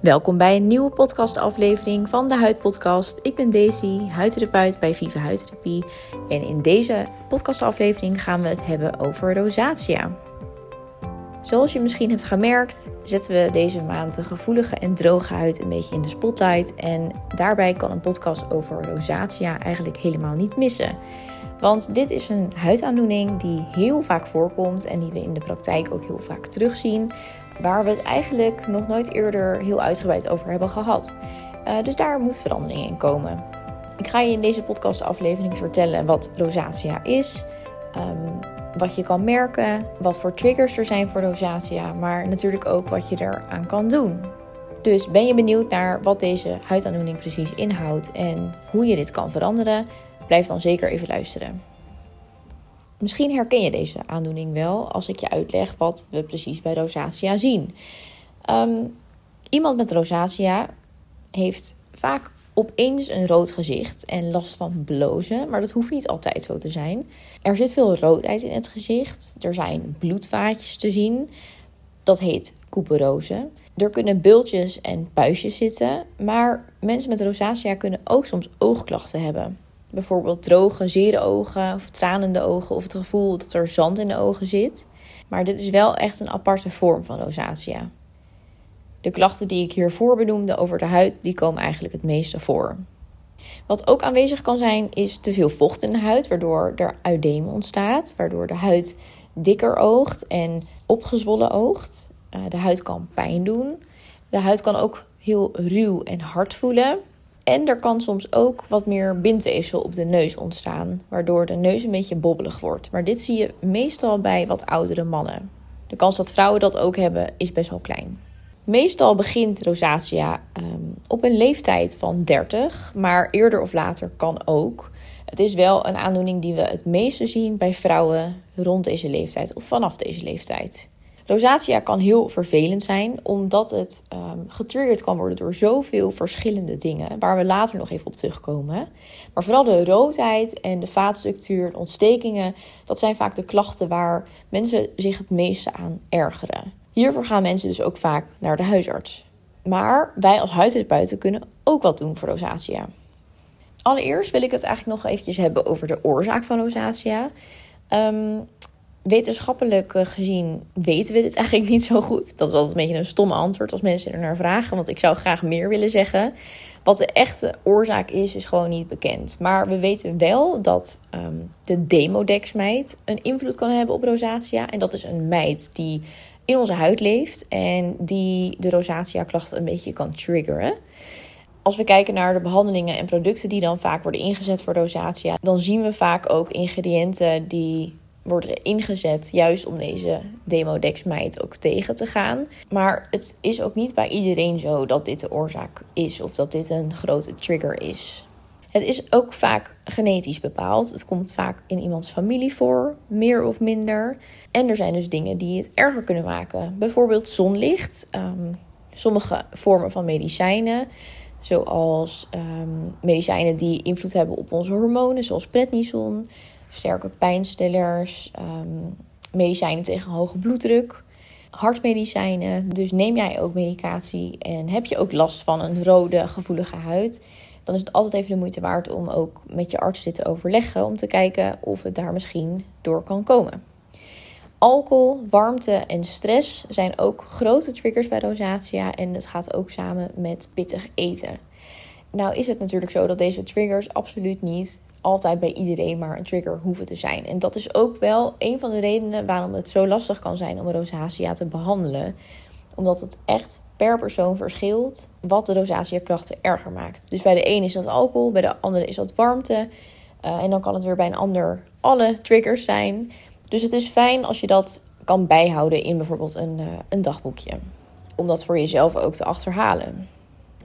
Welkom bij een nieuwe podcastaflevering van de Huidpodcast. Ik ben Daisy, huidtherapeut bij Viva Huidtherapie. En in deze podcastaflevering gaan we het hebben over rosacea. Zoals je misschien hebt gemerkt, zetten we deze maand de gevoelige en droge huid een beetje in de spotlight. En daarbij kan een podcast over rosacea eigenlijk helemaal niet missen. Want dit is een huidaandoening die heel vaak voorkomt en die we in de praktijk ook heel vaak terugzien waar we het eigenlijk nog nooit eerder heel uitgebreid over hebben gehad. Uh, dus daar moet verandering in komen. Ik ga je in deze podcastaflevering vertellen wat rosacea is, um, wat je kan merken, wat voor triggers er zijn voor rosacea, maar natuurlijk ook wat je eraan kan doen. Dus ben je benieuwd naar wat deze huidaandoening precies inhoudt en hoe je dit kan veranderen? Blijf dan zeker even luisteren. Misschien herken je deze aandoening wel als ik je uitleg wat we precies bij rosacea zien. Ehm, iemand met rosacea heeft vaak opeens een rood gezicht en last van blozen, maar dat hoeft niet altijd zo te zijn. Er zit veel roodheid in het gezicht, er zijn bloedvaatjes te zien, dat heet couperose. Er kunnen bultjes en puistjes zitten, maar mensen met rosacea kunnen ook soms oogklachten hebben. Bijvoorbeeld droge, zere ogen of tranende ogen of het gevoel dat er zand in de ogen zit. Maar dit is wel echt een aparte vorm van rosacea. De klachten die ik hiervoor benoemde over de huid, die komen eigenlijk het meeste voor. Wat ook aanwezig kan zijn, is te veel vocht in de huid, waardoor er uideem ontstaat, waardoor de huid dikker oogt en opgezwollen oogt. Eh, de huid kan pijn doen. De huid kan ook heel ruw en hard voelen. En er kan soms ook wat meer bindweefsel op de neus ontstaan, waardoor de neus een beetje bobbelig wordt. Maar dit zie je meestal bij wat oudere mannen. De kans dat vrouwen dat ook hebben is best wel klein. Meestal begint rosacea um, op een leeftijd van 30, maar eerder of later kan ook. Het is wel een aandoening die we het meeste zien bij vrouwen rond deze leeftijd of vanaf deze leeftijd. Rosacea kan heel vervelend zijn, omdat het um, getriggerd kan worden door zoveel verschillende dingen, waar we later nog even op terugkomen. Maar vooral de roodheid en de vaatstructuur en ontstekingen, dat zijn vaak de klachten waar mensen zich het meeste aan ergeren. Hiervoor gaan mensen dus ook vaak naar de huisarts. Maar wij als huidtherapeuten kunnen ook wat doen voor rosacea. Allereerst wil ik het eigenlijk nog eventjes hebben over de oorzaak van rosacea. Um, wetenschappelijk eh, gezien weten we dit eigenlijk niet zo goed. Dat is altijd een beetje een stomme antwoord als mensen er naar vragen. Want ik zou graag meer willen zeggen. Wat de echte oorzaak is, is gewoon niet bekend. Maar we weten wel dat um, de Demodex-meid een invloed kan hebben op rosacea. En dat is een meid die in onze huid leeft en die de rosacea-klachten een beetje kan triggeren. Als we kijken naar de behandelingen en producten die dan vaak worden ingezet voor rosacea, dan zien we vaak ook ingrediënten die worden ingezet juist om deze demodexmeid ook tegen te gaan. Maar het is ook niet bij iedereen zo dat dit de oorzaak is of dat dit een grote trigger is. Het is ook vaak genetisch bepaald. Het komt vaak in iemands familie voor, meer of minder. En er zijn dus dingen die het erger kunnen maken. Bijvoorbeeld zonlicht, um, sommige vormen van medicijnen, zoals um, medicijnen die invloed hebben op onze hormonen, zoals prednison sterke pijnstillers, um, medicijnen tegen hoge bloeddruk, hartmedicijnen. Dus neem jij ook medicatie en heb je ook last van een rode, gevoelige huid, dan is het altijd even de moeite waard om ook met je arts te overleggen om te kijken of het daar misschien door kan komen. Alcohol, warmte en stress zijn ook grote triggers bij rosacea en het gaat ook samen met pittig eten. Nou is het natuurlijk zo dat deze triggers absoluut niet altijd bij iedereen maar een trigger hoeven te zijn. En dat is ook wel een van de redenen waarom het zo lastig kan zijn om rosacea te behandelen. Omdat het echt per persoon verschilt wat de rosacea klachten erger maakt. Dus bij de een is dat alcohol, bij de andere is dat warmte. Uh, en dan kan het weer bij een ander alle triggers zijn. Dus het is fijn als je dat kan bijhouden in bijvoorbeeld een, uh, een dagboekje. Om dat voor jezelf ook te achterhalen.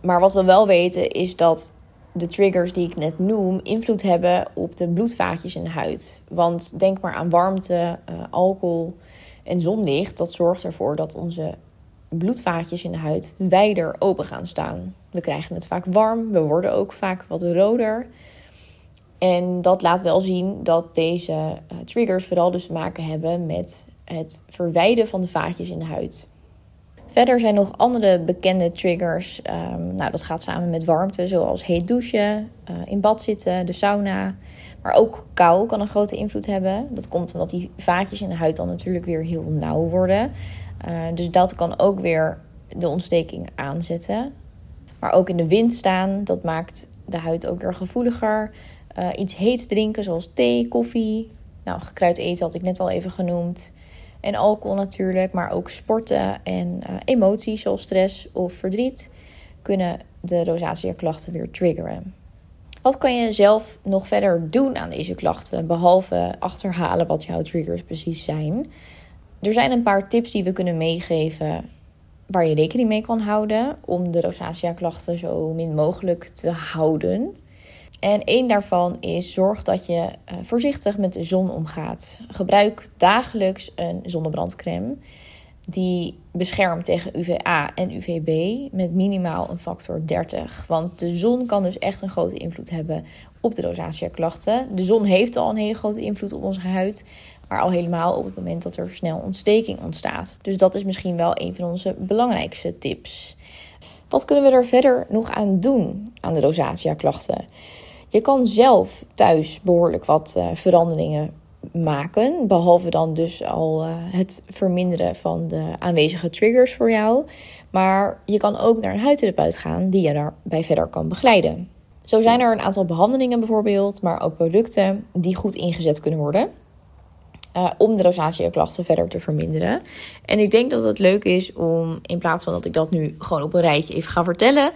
Maar wat we wel weten is dat de triggers die ik net noem invloed hebben op de bloedvaatjes in de huid. Want denk maar aan warmte, uh, alcohol en zonlicht. Dat zorgt ervoor dat onze bloedvaatjes in de huid wijder open gaan staan. We krijgen het vaak warm, we worden ook vaak wat roder. En dat laat wel zien dat deze uh, triggers vooral dus te maken hebben met het verwijden van de vaatjes in de huid. Verder zijn nog andere bekende triggers. Um, nou, dat gaat samen met warmte, zoals heet douchen, uh, in bad zitten, de sauna. Maar ook kou kan een grote invloed hebben. Dat komt omdat die vaatjes in de huid dan natuurlijk weer heel nauw worden. Uh, dus dat kan ook weer de ontsteking aanzetten. Maar ook in de wind staan, dat maakt de huid ook weer gevoeliger. Uh, iets heets drinken, zoals thee, koffie. Nou, gekruid eten had ik net al even genoemd. En alcohol natuurlijk, maar ook sporten en uh, emoties zoals stress of verdriet kunnen de rosacea-klachten weer triggeren. Wat kan je zelf nog verder doen aan deze klachten, behalve achterhalen wat jouw triggers precies zijn? Er zijn een paar tips die we kunnen meegeven waar je rekening mee kan houden om de rosacea-klachten zo min mogelijk te houden. En één daarvan is zorg dat je uh, voorzichtig met de zon omgaat. Gebruik dagelijks een zonnebrandcrème die beschermt tegen UVA en UVB met minimaal een factor 30. Want de zon kan dus echt een grote invloed hebben op de rosacea klachten. De zon heeft al een hele grote invloed op onze huid, maar al helemaal op het moment dat er snel ontsteking ontstaat. Dus dat is misschien wel een van onze belangrijkste tips. Wat kunnen we er verder nog aan doen aan de rosacea klachten? Je kan zelf thuis behoorlijk wat uh, veranderingen maken. Behalve dan dus al uh, het verminderen van de aanwezige triggers voor jou. Maar je kan ook naar een huidtherapeut gaan die je daarbij verder kan begeleiden. Zo zijn er een aantal behandelingen bijvoorbeeld, maar ook producten die goed ingezet kunnen worden. Uh, om de rosacea-klachten verder te verminderen. En ik denk dat het leuk is om, in plaats van dat ik dat nu gewoon op een rijtje even ga vertellen,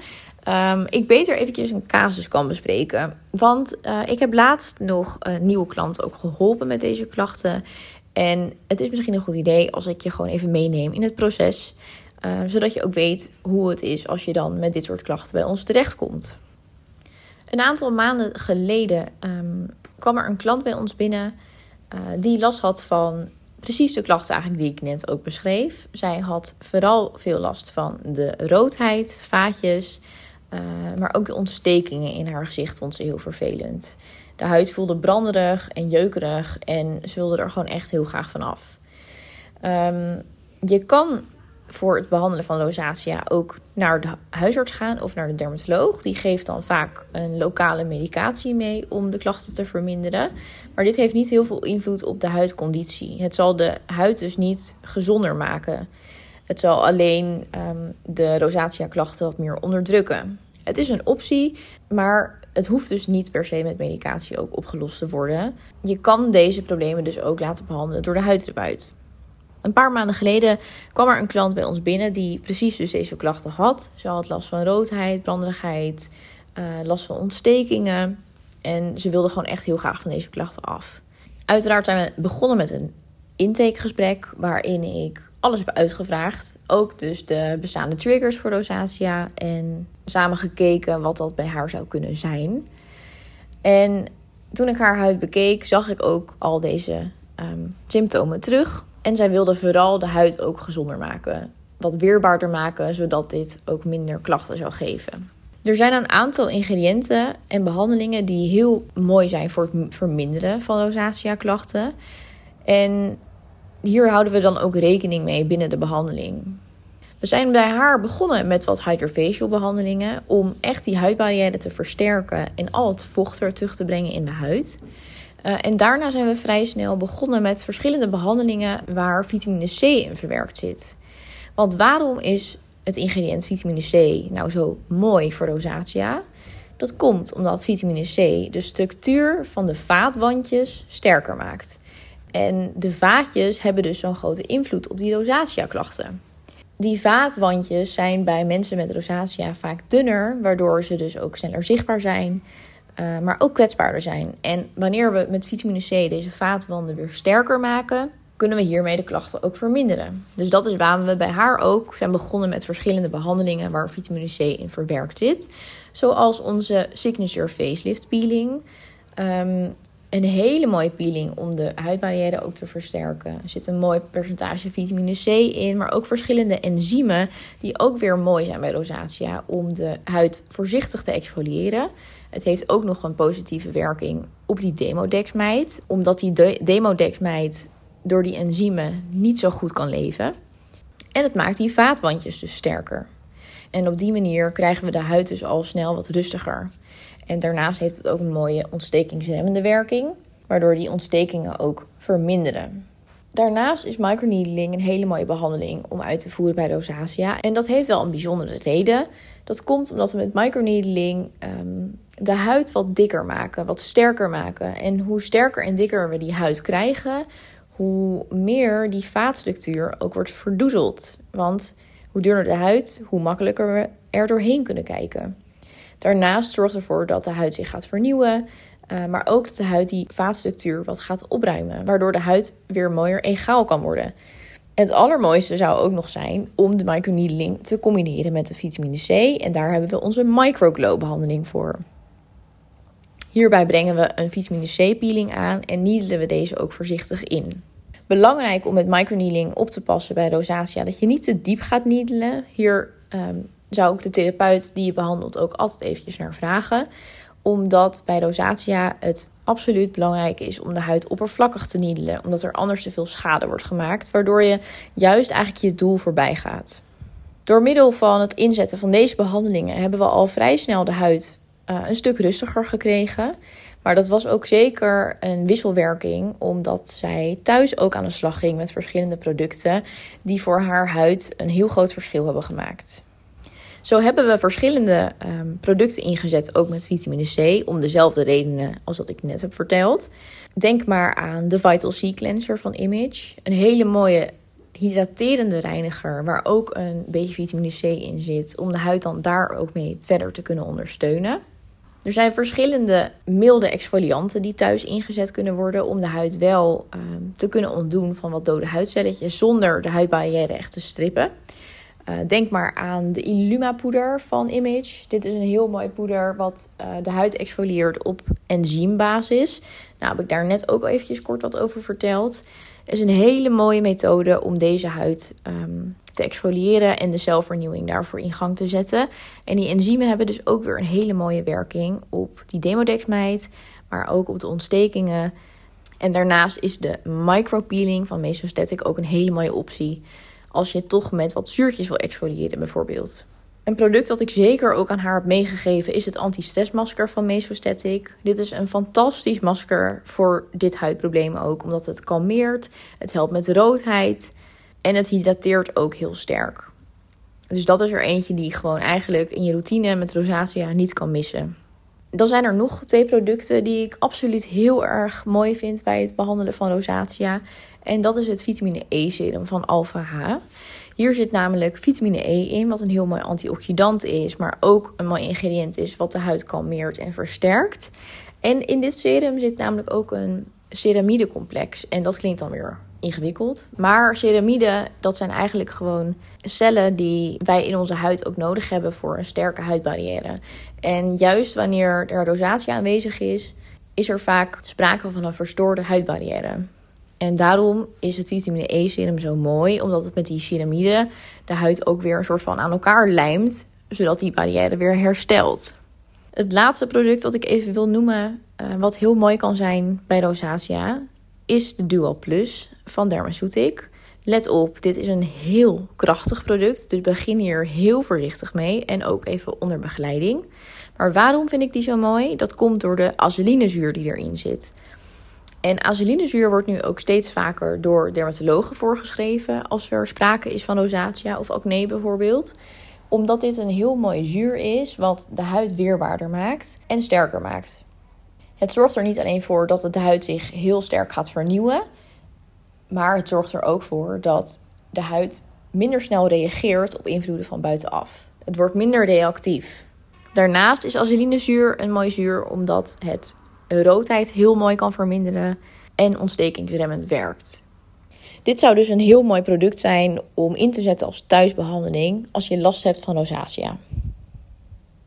um, ik beter eventjes een casus kan bespreken. Want uh, ik heb laatst nog een nieuwe klant ook geholpen met deze klachten. En het is misschien een goed idee als ik je gewoon even meeneem in het proces. Uh, zodat je ook weet hoe het is als je dan met dit soort klachten bij ons terechtkomt. Een aantal maanden geleden um, kwam er een klant bij ons binnen uh, die last had van precies de klachten die ik net ook beschreef. Zij had vooral veel last van de roodheid, vaatjes, uh, maar ook de ontstekingen in haar gezicht vond ze heel vervelend. De huid voelde branderig en jeukerig en ze wilde er gewoon echt heel graag van af. Um, je kan voor het behandelen van rosacea ook naar de huisarts gaan of naar de dermatoloog. Die geeft dan vaak een lokale medicatie mee om de klachten te verminderen. Maar dit heeft niet heel veel invloed op de huidconditie. Het zal de huid dus niet gezonder maken. Het zal alleen um, de rosacea-klachten wat meer onderdrukken. Het is een optie, maar het hoeft dus niet per se met medicatie ook opgelost te worden. Je kan deze problemen dus ook laten behandelen door de huidtherapeut. Een paar maanden geleden kwam er een klant bij ons binnen die precies dus deze klachten had. Ze had last van roodheid, branderigheid, uh, last van ontstekingen. En ze wilde gewoon echt heel graag van deze klachten af. Uiteraard zijn we begonnen met een intakegesprek waarin ik alles heb uitgevraagd. Ook dus de bestaande triggers voor rosacea en samen gekeken wat dat bij haar zou kunnen zijn. En toen ik haar huid bekeek, zag ik ook al deze um, symptomen terug. En zij wilde vooral de huid ook gezonder maken. Wat weerbaarder maken, zodat dit ook minder klachten zou geven. Er zijn een aantal ingrediënten en behandelingen die heel mooi zijn voor het verminderen van rosacea-klachten. En hier houden we dan ook rekening mee binnen de behandeling. We zijn bij haar begonnen met wat hydrofacial behandelingen om echt die huidbarrière te versterken en al het vocht weer terug te brengen in de huid. Uh, en daarna zijn we vrij snel begonnen met verschillende behandelingen waar vitamine C in verwerkt zit. Want waarom is het ingrediënt vitamine C nou zo mooi voor rosacea? Dat komt omdat vitamine C de structuur van de vaatwandjes sterker maakt. En de vaatjes hebben dus zo'n grote invloed op die rosacea-klachten. Die vaatwandjes zijn bij mensen met rosacea vaak dunner, waardoor ze dus ook sneller zichtbaar zijn, uh, maar ook kwetsbaarder zijn. En wanneer we met vitamine C deze vaatwanden weer sterker maken, kunnen we hiermee de klachten ook verminderen. Dus dat is waarom we bij haar ook zijn begonnen met verschillende behandelingen waar vitamine C in verwerkt zit. Zoals onze Signature Facelift Peeling. Um, een hele mooie peeling om de huidbarrière ook te versterken. Er zit een mooi percentage vitamine C in, maar ook verschillende enzymen die ook weer mooi zijn bij rosacea om de huid voorzichtig te exfoliëren. Het heeft ook nog een positieve werking op die demodexmeid, omdat die de door die enzymen niet zo goed kan leven. En het maakt die vaatwandjes dus sterker. En op die manier krijgen we de huid dus al snel wat rustiger. En daarnaast heeft het ook een mooie ontstekingsremmende werking, waardoor die ontstekingen ook verminderen. Daarnaast is microneedling een hele mooie behandeling om uit te voeren bij rosacea. En dat heeft wel een bijzondere reden. Dat komt omdat we met microneedling um, de huid wat dikker maken, wat sterker maken. En hoe sterker en dikker we die huid krijgen, hoe meer die vaatstructuur ook wordt verdoezeld. Want hoe dunner de huid, hoe makkelijker we er doorheen kunnen kijken. Daarnaast zorgt ervoor dat de huid zich gaat vernieuwen, uh, maar ook dat de huid die vaatstructuur wat gaat opruimen, waardoor de huid weer mooier egaal kan worden. Het allermooiste zou ook nog zijn om de microneedling te combineren met de vitamine C. En daar hebben we onze microglow behandeling voor. Hierbij brengen we een vitamine C peeling aan en needelen we deze ook voorzichtig in. Belangrijk om met microneedling op te passen bij rosacea dat je niet te diep gaat needelen. Hier um, zou ik de therapeut die je behandelt ook altijd eventjes naar vragen omdat bij rosacea het absoluut belangrijk is om de huid oppervlakkig te niedelen. Omdat er anders te veel schade wordt gemaakt. Waardoor je juist eigenlijk je doel voorbij gaat. Door middel van het inzetten van deze behandelingen hebben we al vrij snel de huid uh, een stuk rustiger gekregen. Maar dat was ook zeker een wisselwerking, omdat zij thuis ook aan de slag ging met verschillende producten die voor haar huid een heel groot verschil hebben gemaakt. Zo hebben we verschillende um, producten ingezet, ook met vitamine C, om dezelfde redenen als wat ik net heb verteld. Denk maar aan de Vital C Cleanser van Image. Een hele mooie hydraterende reiniger, waar ook een beetje vitamine C in zit, om de huid dan daar ook mee verder te kunnen ondersteunen. Er zijn verschillende milde exfolianten die thuis ingezet kunnen worden om de huid wel um, te kunnen ontdoen van wat dode huidcelletjes zonder de huidbarrière echt te strippen. Uh, denk maar aan de Illuma poeder van Image. Dit is een heel mooi poeder wat uh, de huid exfolieert op enzymbasis. Nou heb ik daar net ook eventjes kort wat over verteld. Het is een hele mooie methode om deze huid um, te exfoliëren en de celvernieuwing daarvoor in gang te zetten. En die enzymen hebben dus ook weer een hele mooie werking op die demodexmeid, maar ook op de ontstekingen. En daarnaast is de micropeeling van Mesostatic ook een hele mooie optie als je toch met wat zuurtjes wil exfoliëren bijvoorbeeld. Een product dat ik zeker ook aan haar heb meegegeven is het anti-stressmasker van Mesostatic. Dit is een fantastisch masker voor dit huidprobleem ook, omdat het kalmeert, het helpt met roodheid en het hydrateert ook heel sterk. Dus dat is er eentje die gewoon eigenlijk in je routine met rosacea niet kan missen. Dan zijn er nog twee producten die ik absoluut heel erg mooi vind bij het behandelen van rosacea. En dat is het vitamine E serum van Alpha H. Hier zit namelijk vitamine E in, wat een heel mooi antioxidant is, maar ook een mooi ingrediënt is wat de huid kalmeert en versterkt. En in dit serum zit namelijk ook een ceramidecomplex. En dat klinkt dan weer ingewikkeld. Maar ceramide, dat zijn eigenlijk gewoon cellen die wij in onze huid ook nodig hebben voor een sterke huidbarrière. En juist wanneer er rosatie aanwezig is, is er vaak sprake van een verstoorde huidbarrière. En daarom is het vitamine E serum zo mooi, omdat het met die ceramide de huid ook weer een soort van aan elkaar lijmt, zodat die barrière weer herstelt. Het laatste product dat ik even wil noemen, uh, wat heel mooi kan zijn bij rosacea, is de Dual Plus van Dermaceutic. Let op, dit is een heel krachtig product, dus begin hier heel voorzichtig mee en ook even onder begeleiding. Maar waarom vind ik die zo mooi? Dat komt door de azelinezuur die erin zit. En azelinezuur wordt nu ook steeds vaker door dermatologen voorgeschreven als er sprake is van rosacea of acne bijvoorbeeld. Omdat dit een heel mooi zuur is wat de huid weerbaarder maakt en sterker maakt. Het zorgt er niet alleen voor dat de huid zich heel sterk gaat vernieuwen, maar het zorgt er ook voor dat de huid minder snel reageert op invloeden van buitenaf. Het wordt minder reactief. Daarnaast is azelinezuur een mooi zuur omdat het roodheid heel mooi kan verminderen en ontstekingsremmend werkt. Dit zou dus een heel mooi product zijn om in te zetten als thuisbehandeling als je last hebt van rosacea.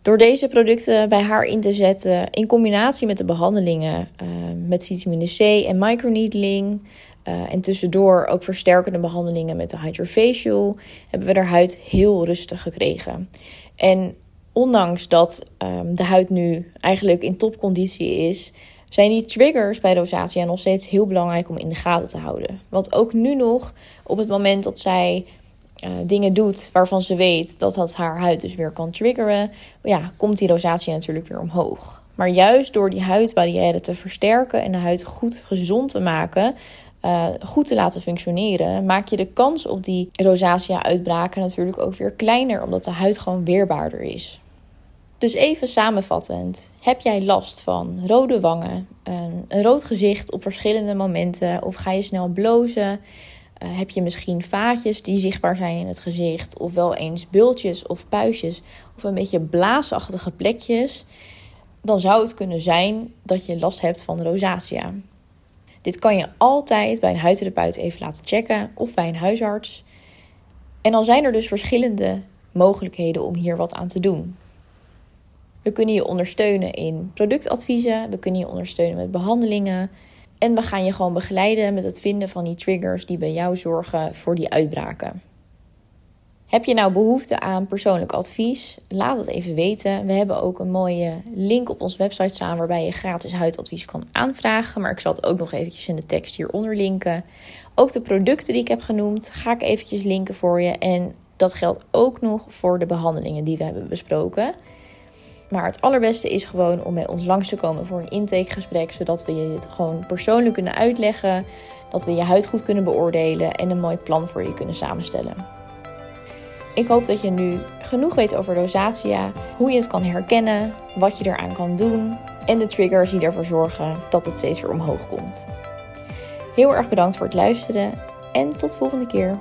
Door deze producten bij haar in te zetten in combinatie met de behandelingen uh, met vitamine C en microneedling uh, en tussendoor ook versterkende behandelingen met de hydrofacial hebben we haar huid heel rustig gekregen. En ondanks dat um, de huid nu eigenlijk in topconditie is, zijn die triggers bij rosacea nog steeds heel belangrijk om in de gaten te houden. Want ook nu nog, op het moment dat zij uh, dingen doet waarvan ze weet dat dat haar huid dus weer kan triggeren, ja, komt die rosatie natuurlijk weer omhoog. Maar juist door die huidbarrière te versterken en de huid goed gezond te maken, uh, goed te laten functioneren, maak je de kans op die rosacea-uitbraken natuurlijk ook weer kleiner, omdat de huid gewoon weerbaarder is. Dus even samenvattend: heb jij last van rode wangen, een rood gezicht op verschillende momenten, of ga je snel blozen? Uh, heb je misschien vaatjes die zichtbaar zijn in het gezicht, of wel eens bultjes of puistjes, of een beetje blaasachtige plekjes? Dan zou het kunnen zijn dat je last hebt van rosacea. Dit kan je altijd bij een huidtherapeut even laten checken of bij een huisarts. En dan zijn er dus verschillende mogelijkheden om hier wat aan te doen. We kunnen je ondersteunen in productadviezen, we kunnen je ondersteunen met behandelingen en we gaan je gewoon begeleiden met het vinden van die triggers die bij jou zorgen voor die uitbraken. Heb je nou behoefte aan persoonlijk advies? Laat het even weten. We hebben ook een mooie link op onze website staan waarbij je gratis huidadvies kan aanvragen. Maar ik zal het ook nog eventjes in de tekst hieronder linken. Ook de producten die ik heb genoemd ga ik eventjes linken voor je. En dat geldt ook nog voor de behandelingen die we hebben besproken. Maar het allerbeste is gewoon om bij ons langs te komen voor een intakegesprek, zodat we je dit gewoon persoonlijk kunnen uitleggen, dat we je huid goed kunnen beoordelen en een mooi plan voor je kunnen samenstellen. Ik hoop dat je nu genoeg weet over rosacea, hoe je het kan herkennen, wat je eraan kan doen en de triggers die ervoor zorgen dat het steeds weer omhoog komt. Heel erg bedankt voor het luisteren en tot volgende keer.